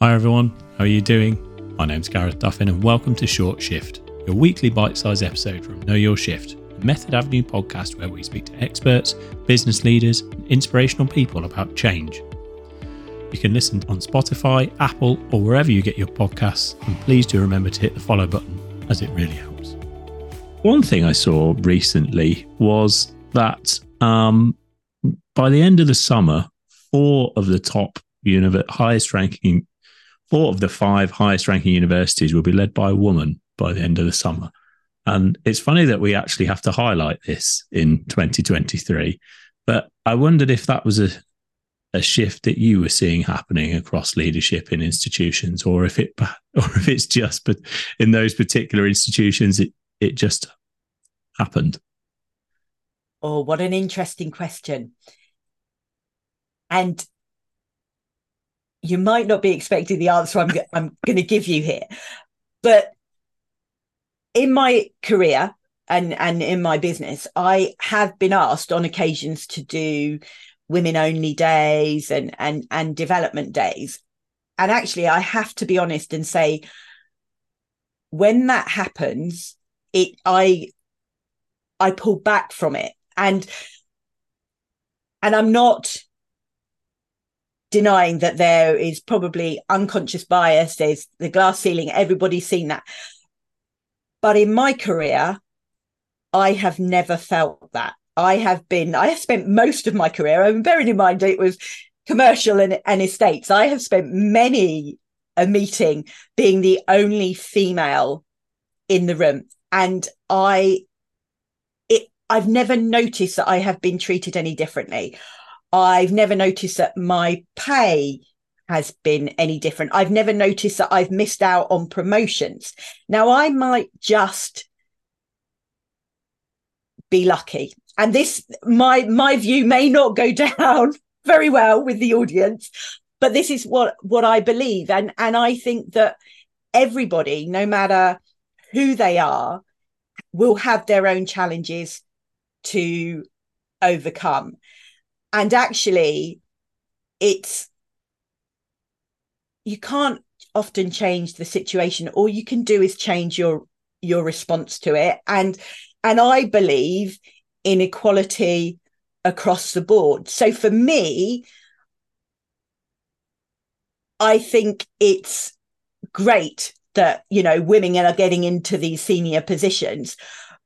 Hi everyone, how are you doing? My name's Gareth Duffin and welcome to Short Shift, your weekly bite-sized episode from Know Your Shift, a Method Avenue podcast where we speak to experts, business leaders, and inspirational people about change. You can listen on Spotify, Apple, or wherever you get your podcasts, and please do remember to hit the follow button as it really helps. One thing I saw recently was that um, by the end of the summer, four of the top univ- highest ranking four of the five highest ranking universities will be led by a woman by the end of the summer. And it's funny that we actually have to highlight this in 2023. But I wondered if that was a, a shift that you were seeing happening across leadership in institutions, or if it or if it's just but in those particular institutions it it just happened. Oh, what an interesting question. And you might not be expecting the answer I'm, I'm going to give you here. But in my career and, and in my business, I have been asked on occasions to do women only days and, and, and development days. And actually, I have to be honest and say, when that happens, it I I pull back from it. And and I'm not denying that there is probably unconscious bias. There's the glass ceiling. Everybody's seen that. But in my career, I have never felt that. I have been, I have spent most of my career, and bearing in mind it was commercial and, and estates, I have spent many a meeting being the only female in the room. And I, it, I've never noticed that I have been treated any differently. I've never noticed that my pay has been any different. I've never noticed that I've missed out on promotions. Now, I might just be lucky. And this, my my view may not go down very well with the audience, but this is what what I believe. And and I think that everybody, no matter who they are, will have their own challenges to overcome and actually it's you can't often change the situation. All you can do is change your your response to it. And and i believe in equality across the board. So for me i think it's great that you know women are getting into these senior positions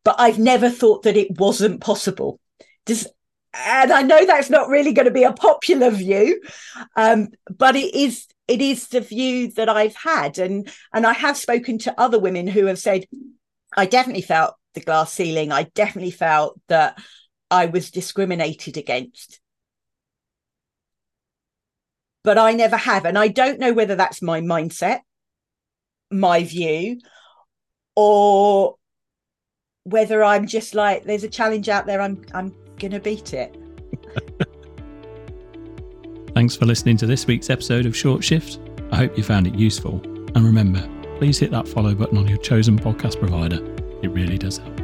but i've never thought that it wasn't possible. Does and I know that's not really going to be a popular view, um, but it is it is the view that I've had, and and I have spoken to other women who have said, I definitely felt the glass ceiling. I definitely felt that I was discriminated against, but I never have, and I don't know whether that's my mindset, my view, or whether I'm just like there's a challenge out there. I'm I'm gonna beat it. Thanks for listening to this week's episode of Short Shift. I hope you found it useful. And remember, please hit that follow button on your chosen podcast provider. It really does help.